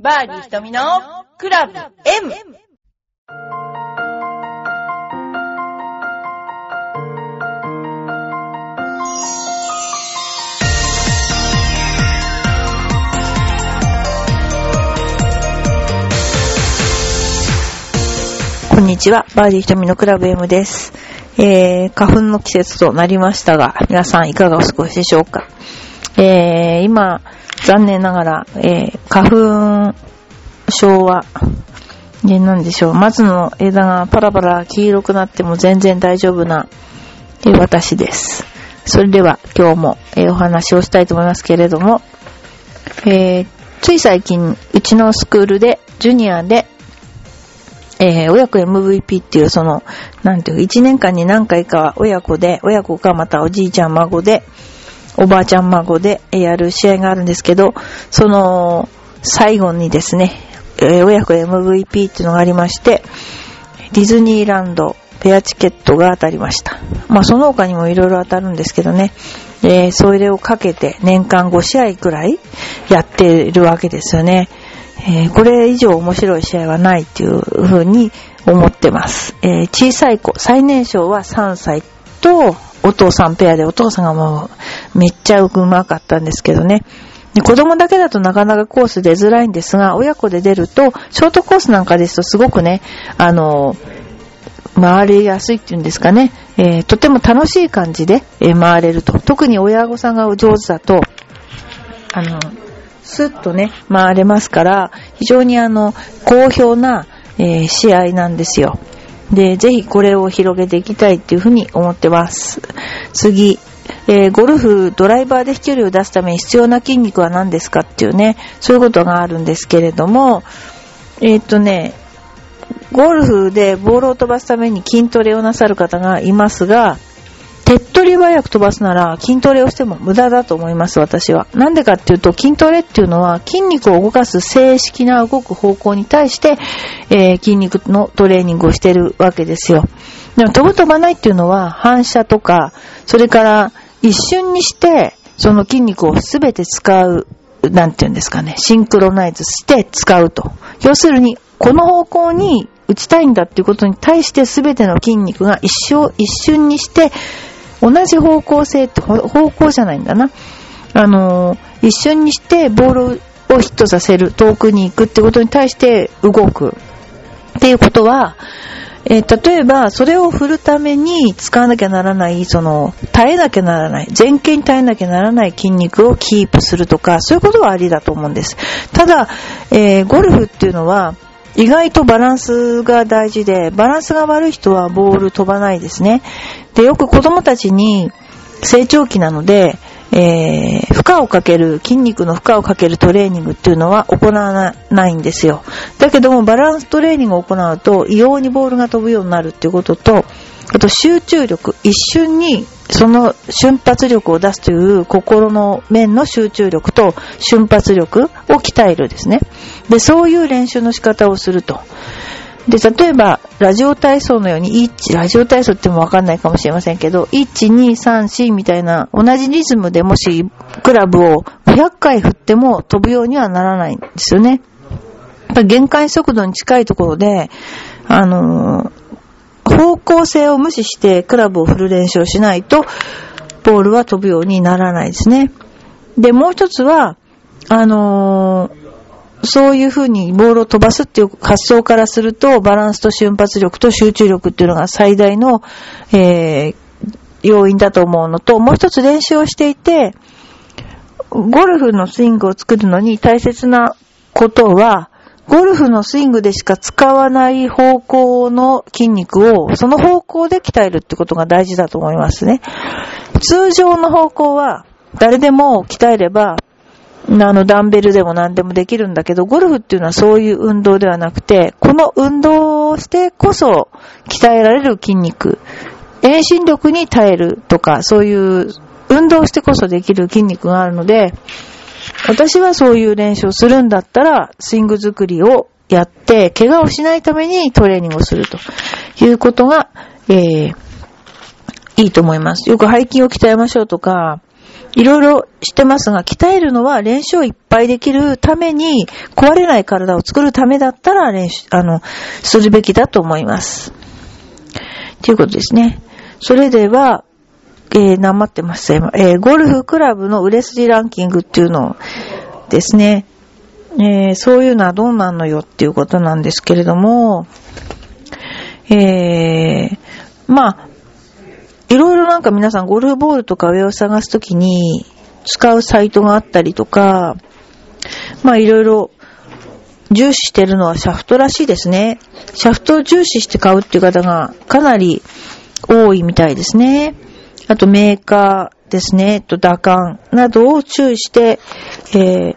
バーディー瞳のクラブ M! こんにちは、バーディー瞳のクラブ M です。えー、花粉の季節となりましたが、皆さんいかがお過ごしでしょうか？えー、今、残念ながら、えー、花粉症は、で、なんでしょう、松の枝がパラパラ黄色くなっても全然大丈夫な、えー私です。それでは今日も、えーお話をしたいと思いますけれども、えー、つい最近、うちのスクールで、ジュニアで、えー、親子 MVP っていうその、なんていうか、一年間に何回かは親子で、親子かまたおじいちゃん孫で、おばあちゃん孫でやる試合があるんですけど、その、最後にですね、親子 MVP っていうのがありまして、ディズニーランドペアチケットが当たりました。まあその他にもいろいろ当たるんですけどね、えーそれをかけて年間5試合くらいやっているわけですよね。えーこれ以上面白い試合はないっていうふうに思ってます。えー小さい子、最年少は3歳とお父さんペアでお父さんがもうめっちゃうまかったんですけどね。で子供だけだとなかなかコース出づらいんですが、親子で出ると、ショートコースなんかですとすごくね、あの、回りやすいっていうんですかね、えーとても楽しい感じで、えー回れると。特に親御さんが上手だと、あの、スッとね、回れますから、非常にあの、好評な、えー試合なんですよ。で、ぜひこれを広げていきたいっていうふうに思ってます。次、えーゴルフ、ドライバーで飛距離を出すために必要な筋肉は何ですかっていうね、そういうことがあるんですけれども、えーっとね、ゴルフでボールを飛ばすために筋トレをなさる方がいますが、手っ取り早く飛ばすなら筋トレをしても無駄だと思います、私は。なんでかっていうと、筋トレっていうのは筋肉を動かす正式な動く方向に対して、えー筋肉のトレーニングをしてるわけですよ。でも飛ぶ飛ばないっていうのは反射とか、それから一瞬にしてその筋肉をすべて使う、なんていうんですかね、シンクロナイズして使うと。要するに、この方向に打ちたいんだっていうことに対してすべての筋肉が一生、一瞬にして同じ方向性って方向じゃないんだな。あの一瞬にしてボールをヒットさせる、遠くに行くってことに対して動く。っていうことは、えー例えば、それを振るために使わなきゃならない、その、耐えなきゃならない、前傾に耐えなきゃならない筋肉をキープするとか、そういうことはありだと思うんです。ただ、えーゴルフっていうのは、意外とバランスが大事で、バランスが悪い人はボール飛ばないですね。で、よく子供たちに成長期なので、えー負荷をかける、筋肉の負荷をかけるトレーニングっていうのは行わないんですよ。だけども、バランストレーニングを行うと、異様にボールが飛ぶようになるっていうことと、あと集中力、一瞬にその瞬発力を出すという心の面の集中力と瞬発力を鍛えるですね。で、そういう練習の仕方をすると。で、例えば、ラジオ体操のように、1、ラジオ体操ってもわかんないかもしれませんけど、1、2、3、4みたいな、同じリズムでもし、クラブを500回振っても飛ぶようにはならないんですよね。やっぱ限界速度に近いところで、あのー方向性を無視してクラブを振る練習をしないと、ボールは飛ぶようにならないですね。で、もう一つは、あのーそういう風にボールを飛ばすっていう発想からすると、バランスと瞬発力と集中力っていうのが最大の、えー要因だと思うのと、もう一つ練習をしていて、ゴルフのスイングを作るのに大切なことは、ゴルフのスイングでしか使わない方向の筋肉を、その方向で鍛えるってことが大事だと思いますね。通常の方向は、誰でも鍛えれば、あの、ダンベルでも何でもできるんだけど、ゴルフっていうのはそういう運動ではなくて、この運動をしてこそ鍛えられる筋肉、遠心力に耐えるとか、そういう運動してこそできる筋肉があるので、私はそういう練習をするんだったら、スイング作りをやって、怪我をしないためにトレーニングをするということが、えー、いいと思います。よく背筋を鍛えましょうとか、いろいろしてますが、鍛えるのは練習をいっぱいできるために、壊れない体を作るためだったら練習、あの、するべきだと思います。ということですね。それでは、えー、なまってますえー、ゴルフクラブの売れ筋ランキングっていうのですね、えー、そういうのはどうなんのよっていうことなんですけれども、えー、まあ、いろいろなんか皆さんゴルフボールとか上を探すときに使うサイトがあったりとか、まあいろいろ重視してるのはシャフトらしいですね。シャフトを重視して買うっていう方がかなり多いみたいですね。あとメーカーですね、と打感などを注意して、えー、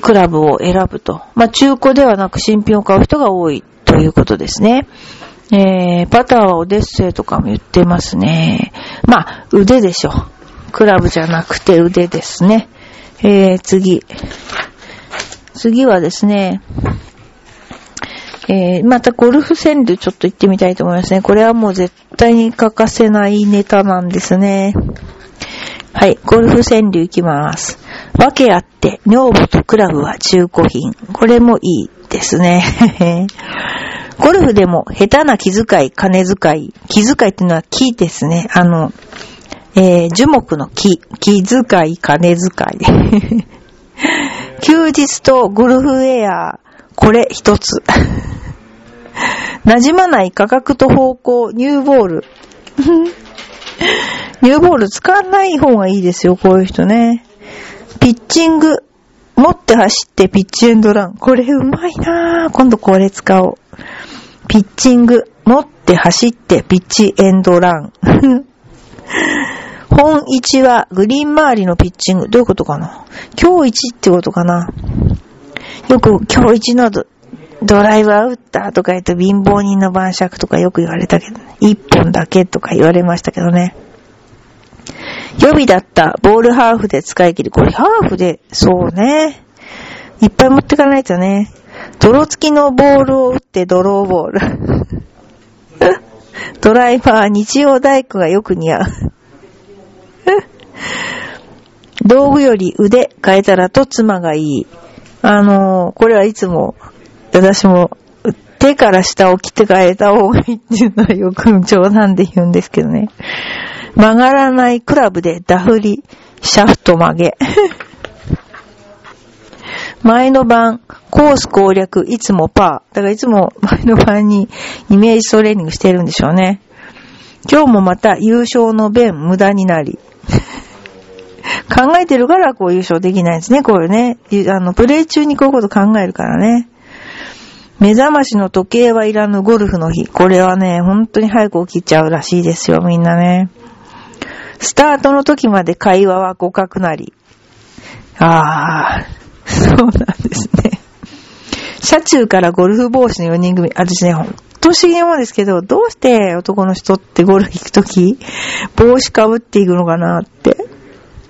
クラブを選ぶと。まあ中古ではなく新品を買う人が多いということですね。えー、パターはオデッセイとかも言ってますね。まあ、腕でしょ。クラブじゃなくて腕ですね。えー、次。次はですね、えー、またゴルフ川柳ちょっと行ってみたいと思いますね。これはもう絶対に欠かせないネタなんですね。はい、ゴルフ川柳行きます。わけあって、女房とクラブは中古品。これもいいですね。ゴルフでも下手な気遣い、金遣い。気遣いっていうのは木ですね。あの、えー、樹木の木。気遣い、金遣い。休日とゴルフウェア、これ一つ。馴染まない価格と方向、ニューボール。ニューボール使わない方がいいですよ、こういう人ね。ピッチング、持って走ってピッチエンドラン。これうまいなぁ。今度これ使おう。ピッチング、持って走ってピッチエンドラン。本一はグリーン周りのピッチング。どういうことかな？今日一ってことかな？よく今日一のドライバー打ったとか言うと貧乏人の晩酌とかよく言われたけど、ね、一本だけとか言われましたけどね。予備だったボールハーフで使い切る。これハーフで、そうね。いっぱい持ってかないとね。泥付きのボールを打ってドローボール。ドライバー、日曜大工がよく似合う。道具より腕変えたらと妻がいい。あのー、これはいつも、私も、手から下を切って変えた方がいいっていうのはよく冗談で言うんですけどね。曲がらないクラブでダフり、シャフト曲げ。前の晩、コース攻略、いつもパー。だからいつも前の晩にイメージトレーニングしてるんでしょうね。今日もまた優勝の弁無駄になり。考えてるからこう優勝できないんですね、こういうね。あの、プレイ中にこういうこと考えるからね。目覚ましの時計はいらぬゴルフの日。これはね、本当に早く起きちゃうらしいですよ、みんなね。スタートの時まで会話は互角なり。あー、そうなんですね。車中からゴルフ帽子の4人組。私ね、ほんと不思議なもんですけど、どうして男の人ってゴルフ行くとき、帽子かぶっていくのかなって。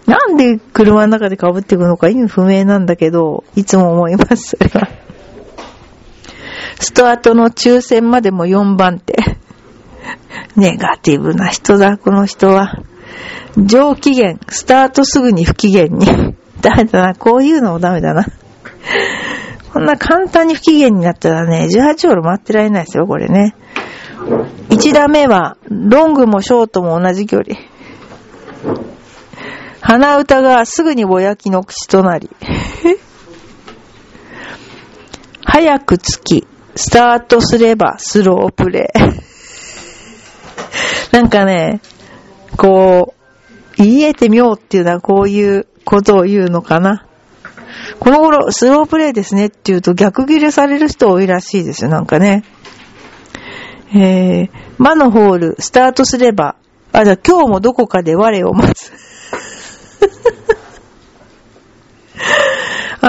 なんで車の中でかぶっていくのか意味不明なんだけど、いつも思います、それは。スタートの抽選までも4番手。ネガティブな人だ、この人は。上機嫌、スタートすぐに不機嫌に。ダメだな。こういうのもダメだな。こんな簡単に不機嫌になったらね、18ホール回ってられないですよ、これね。1打目は、ロングもショートも同じ距離。鼻歌がすぐにぼやきの口となり。早くつき、スタートすればスロープレイ。なんかね、こう、言えてみようっていうのはこういうことを言うのかな。この頃、スロープレイですねって言うと逆切れされる人多いらしいですよ、なんかね。えー、魔のホール、スタートすれば、あ、じゃあ今日もどこかで我を待つ。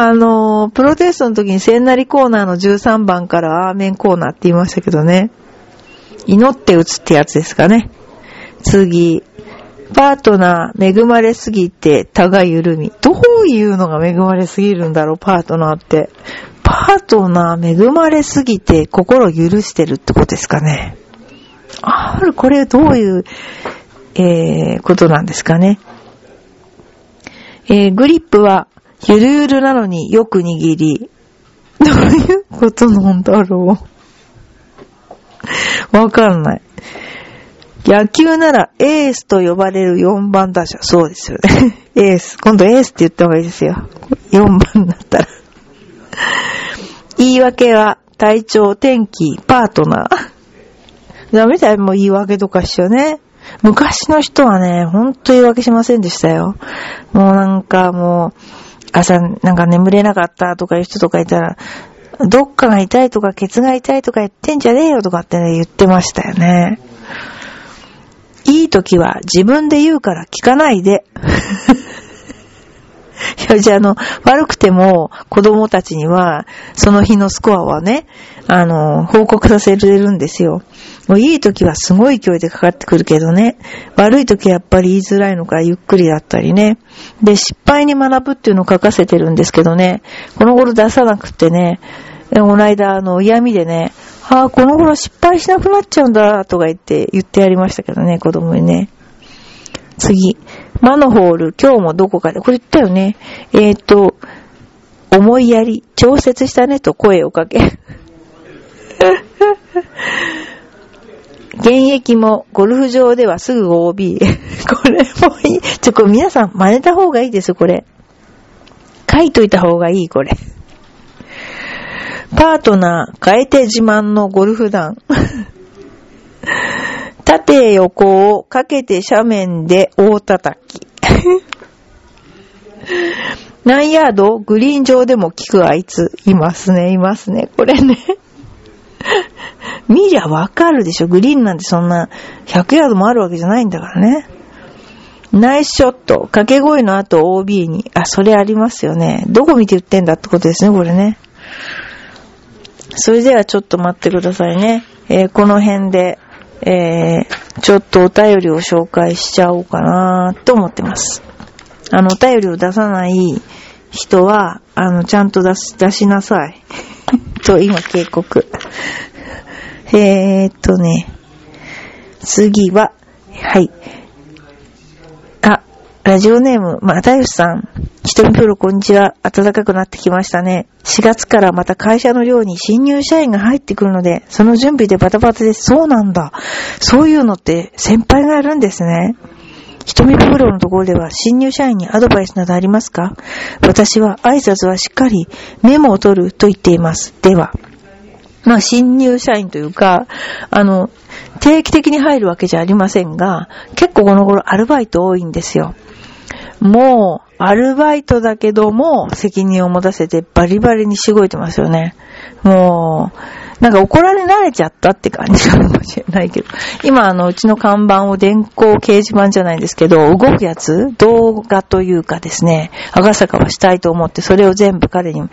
あの、プロテストの時に聖なりコーナーの13番からアーメンコーナーって言いましたけどね。祈って打つってやつですかね。次、パートナー恵まれすぎて他が緩み。どういうのが恵まれすぎるんだろう、パートナーって。パートナー恵まれすぎて心許してるってことですかね。ある、これどういう、えー、ことなんですかね。えー、グリップはゆるゆるなのによく握り、どういうことなんだろうわかんない。野球ならエースと呼ばれる4番打者。そうですよね。エース。今度エースって言った方がいいですよ。4番になったら。言い訳は体調、天気、パートナー。ダメだよ、もう言い訳とかしようね。昔の人はね、ほんと言い訳しませんでしたよ。もうなんかもう、朝なんか眠れなかったとかいう人とかいたら、どっかが痛いとか、ケツが痛いとか言ってんじゃねえよとかってね、言ってましたよね。いい時は自分で言うから聞かないで。いや、じゃあ、あの、悪くても子供たちには、その日のスコアはね、あの、報告させれるんですよ。もういい時はすごい勢いでかかってくるけどね、悪い時はやっぱり言いづらいのかゆっくりだったりね。で、失敗に学ぶっていうのを書かせてるんですけどね、この頃出さなくてね、この間、あの、嫌味でね、ああ、この頃失敗しなくなっちゃうんだ、とか言って、言ってやりましたけどね、子供にね。次。マノホール、今日もどこかで、これ言ったよね。えっ、と、思いやり、調節したねと声をかけ。現役もゴルフ場ではすぐ OB。これもいい。ちょ、これ皆さん真似た方がいいです、これ。書いといた方がいい、これ。パートナー、変えて自慢のゴルフ団。縦横をかけて斜面で大叩き。何ヤードグリーン上でも聞くあいつ。いますね、いますね。これね。見りゃわかるでしょ。グリーンなんてそんな100ヤードもあるわけじゃないんだからね。ナイスショット。掛け声の後 OB に。あ、それありますよね。どこ見て言ってんだってことですね、これね。それではちょっと待ってくださいね。えー、この辺で、えー、ちょっとお便りを紹介しちゃおうかなと思ってます。あの、お便りを出さない人は、あの、ちゃんと出し、出しなさい。と、今警告。えーっとね、次は、はい。ラジオネーム、またよしさん。ひとみプロこんにちは。暖かくなってきましたね。4月からまた会社の寮に新入社員が入ってくるので、その準備でバタバタです。そうなんだ。そういうのって先輩がやるんですね。ひとみプロのところでは新入社員にアドバイスなどありますか？私は挨拶はしっかりメモを取ると言っています。では。まあ、新入社員というか、あの、定期的に入るわけじゃありませんが、結構この頃アルバイト多いんですよ。もう、アルバイトだけども、責任を持たせてバリバリにしごいてますよね。もう、なんか怒られ慣れちゃったって感じかもしれないけど。今、あの、うちの看板を電光掲示板じゃないですけど、動くやつ動画というかですね、赤坂はしたいと思って、それを全部彼に、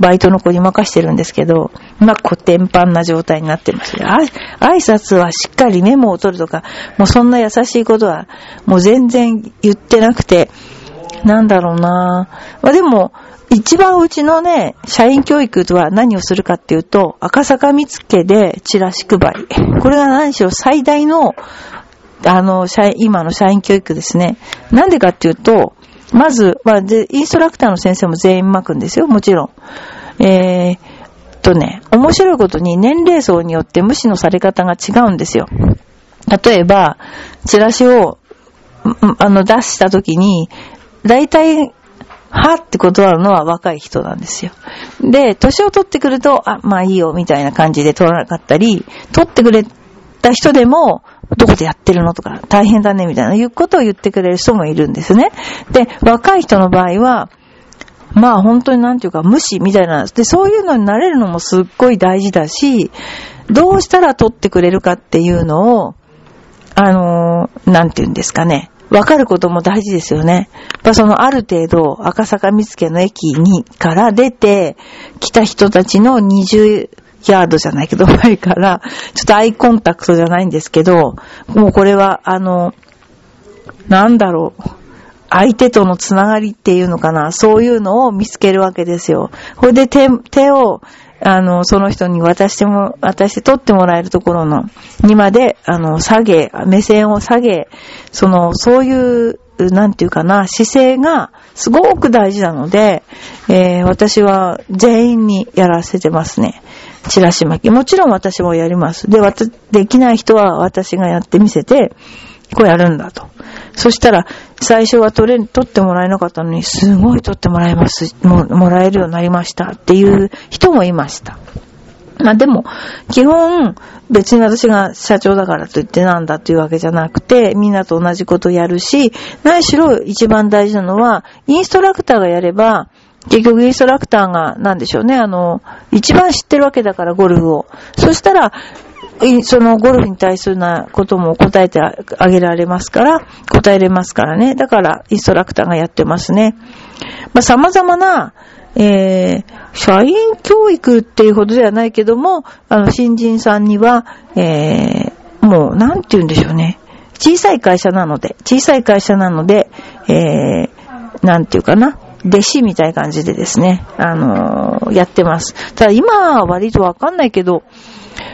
バイトの子に任してるんですけど、まあ、古典版な状態になってますあ挨拶はしっかりメモを取るとか、もうそんな優しいことは、もう全然言ってなくて、なんだろうなまあ、でも、一番うちのね、社員教育とは何をするかっていうと、赤坂見附でチラシ配り。これが何しろ最大の、あの、社員、今の社員教育ですね。なんでかっていうと、まず、まあ、インストラクターの先生も全員巻くんですよ、もちろん。えー、とね、面白いことに年齢層によって無視のされ方が違うんですよ。例えば、チラシを、あの、出した時に、大体、はって断るのは若い人なんですよ。で、年を取ってくると、あ、まあいいよ、みたいな感じで取らなかったり、取ってくれた人でも、どこでやってるのとか、大変だね、みたいな、いうことを言ってくれる人もいるんですね。で、若い人の場合は、まあ本当になんていうか無視みたいな。で、そういうのになれるのもすっごい大事だし、どうしたら取ってくれるかっていうのを、あのー、なんていうんですかね。わかることも大事ですよね。やっぱそのある程度赤坂見附の駅にから出て来た人たちの20ヤードじゃないけど 前からちょっとアイコンタクトじゃないんですけど、もうこれはあの、なんだろう。相手とのつながりっていうのかな。そういうのを見つけるわけですよ。これで手、手をあの、その人に渡しても、渡して取ってもらえるところの、にまで、あの、下げ、目線を下げ、その、そういうなんていうかな、姿勢がすごく大事なので、えー、私は全員にやらせてますね。チラシ巻き。もちろん私もやります。で、わたできない人は私がやってみせて、こうやるんだと。そしたら、最初は取れ、取ってもらえなかったのに、すごい取ってもらえます、も、もらえるようになりましたっていう人もいました。まあでも、基本、別に私が社長だからといってなんだというわけじゃなくて、みんなと同じことやるし、何しろ一番大事なのは、インストラクターがやれば、結局インストラクターが、なんでしょうね、あの、一番知ってるわけだから、ゴルフを。そしたら、そのゴルフに対するなことも答えてあげられますから、答えれますからね。だから、インストラクターがやってますね。まあ、様々な、えー、社員教育っていうほどではないけども、あの、新人さんには、えー、もう、なんて言うんでしょうね。小さい会社なので、小さい会社なので、えー、なんていうかな。弟子みたいな感じでですね、あのー、やってます。ただ今は割とわかんないけど、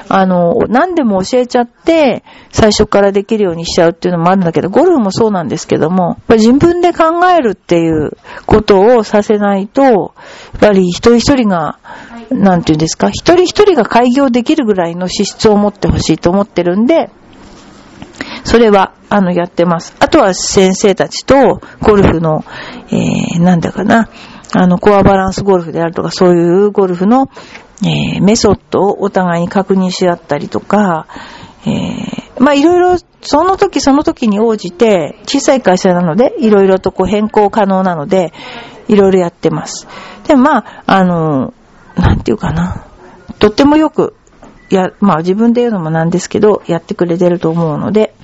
あの、何でも教えちゃって、最初からできるようにしちゃうっていうのもあるんだけど、ゴルフもそうなんですけども、自分で考えるっていうことをさせないと、やっぱり一人一人が、なんていうんですか、一人一人が開業できるぐらいの資質を持ってほしいと思ってるんで、それは、あの、やってます。あとは先生たちと、ゴルフの、えー、なんだかな、あの、コアバランスゴルフであるとか、そういうゴルフの、えー、メソッドをお互いに確認し合ったりとか、えー、まあいろいろ、その時その時に応じて、小さい会社なので、いろいろとこう変更可能なので、いろいろやってます。でもまあ、あの、なんていうかな。とってもよく、や、まあ自分で言うのもなんですけど、やってくれてると思うので、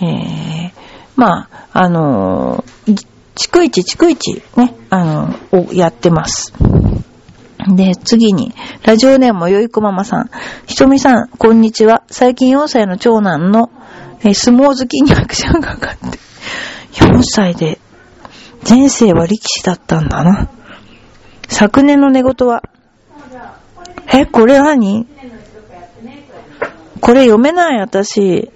えー、まあ、あの、逐一逐一ね、あの、をやってます。で、次に、ラジオネームよいこママさん。ひとみさん、こんにちは。最近4歳の長男の、え相撲好きにアクションがかかって、4歳で、前世は力士だったんだな。昨年の寝言は、え、これ何？これ読めない、私。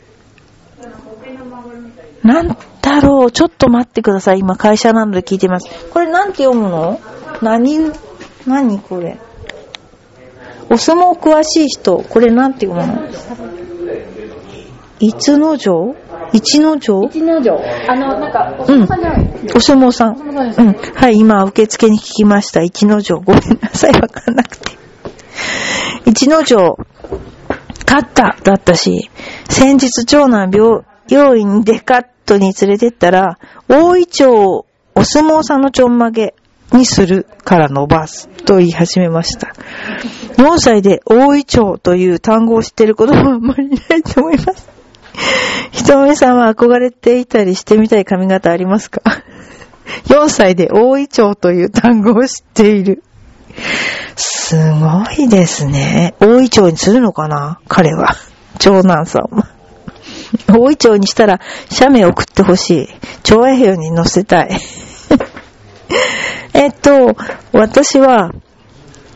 なんだろうちょっと待ってください。今会社なので聞いてます。これなんて読むの？何？何これ？お相撲詳しい人、これなんていうの？いつの城？一の城？一の城。あの、なんか、お相撲さんじゃない、うん、お相撲さん。うん。はい、今、受付に聞きました。一の城。ごめんなさい、わかんなくて。一の城、勝っただったし、先日長男病、病院でカットに連れてったら、大井町お相撲さんのちょんまげ、にするから伸ばすと言い始めました。4歳で大井町という単語を知っている子供はあんまりいないと思います。ひとみさんは憧れていたりしてみたい髪型ありますか ?4 歳で大井町という単語を知っている。すごいですね。大井町にするのかな？彼は。長男さんは。大井町にしたら、写メ送ってほしい。長愛平に載せたい。えっと、私は、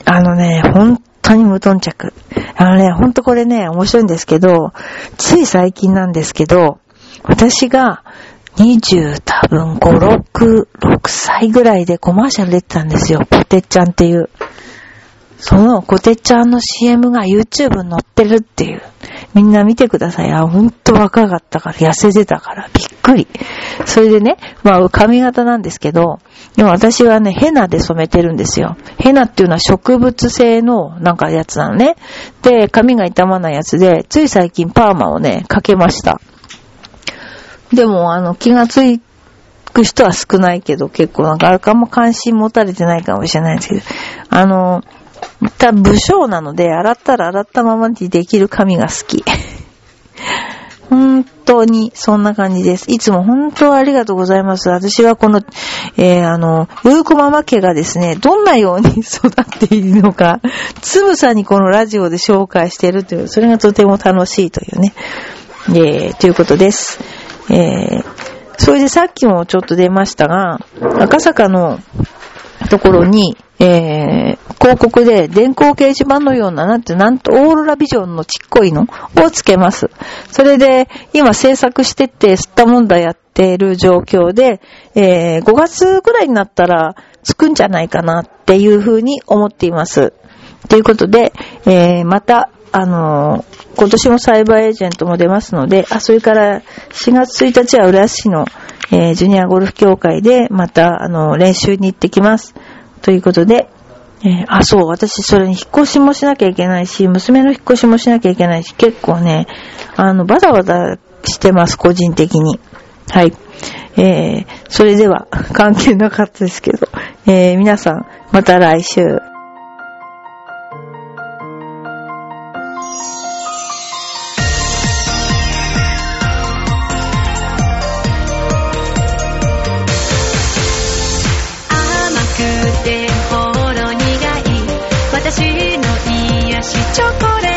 あのね、本当に無頓着。あのね、ほんとこれね、面白いんですけど、つい最近なんですけど、私が20多分5、6、6歳ぐらいでコマーシャル出てたんですよ。ポテちゃんっていう。そのコテちゃんの CM が YouTube に載ってるっていう。みんな見てください。あ、ほんと若かったから、痩せてたから、びっくり。それでね、まあ髪型なんですけど、でも私はね、ヘナで染めてるんですよ。ヘナっていうのは植物性のなんかやつなのね。で、髪が傷まないやつで、つい最近パーマをね、かけました。でも、あの、気がついく人は少ないけど、結構なんかあれかも関心持たれてないかもしれないんですけど、あの、た武将なので、洗ったら洗ったままにできる髪が好き。本当にそんな感じです。いつも本当ありがとうございます。私はこの、えー、あの、ゆうこママ家がですね、どんなように育っているのか、つぶさにこのラジオで紹介しているという、それがとても楽しいというね、えー、ということです。えー、それでさっきもちょっと出ましたが、赤坂のところに、えー、広告で電光掲示板のような、なんて、なんとオーロラビジョンのちっこいのをつけます。それで、今制作してって、吸ったもんだやっている状況で、えー、5月ぐらいになったらつくんじゃないかなっていうふうに思っています。ということで、えー、また、あのー今年もサイバーエージェントも出ますので、あ、それから4月1日は浦安市の、えージュニアゴルフ協会でまた、あの練習に行ってきます。ということで、えーあ、そう、私それに引っ越しもしなきゃいけないし、娘の引っ越しもしなきゃいけないし、結構ね、あの、バタバタしてます、個人的に。はい。えー、それでは、関係なかったですけど、えー、皆さん、また来週。チョコレート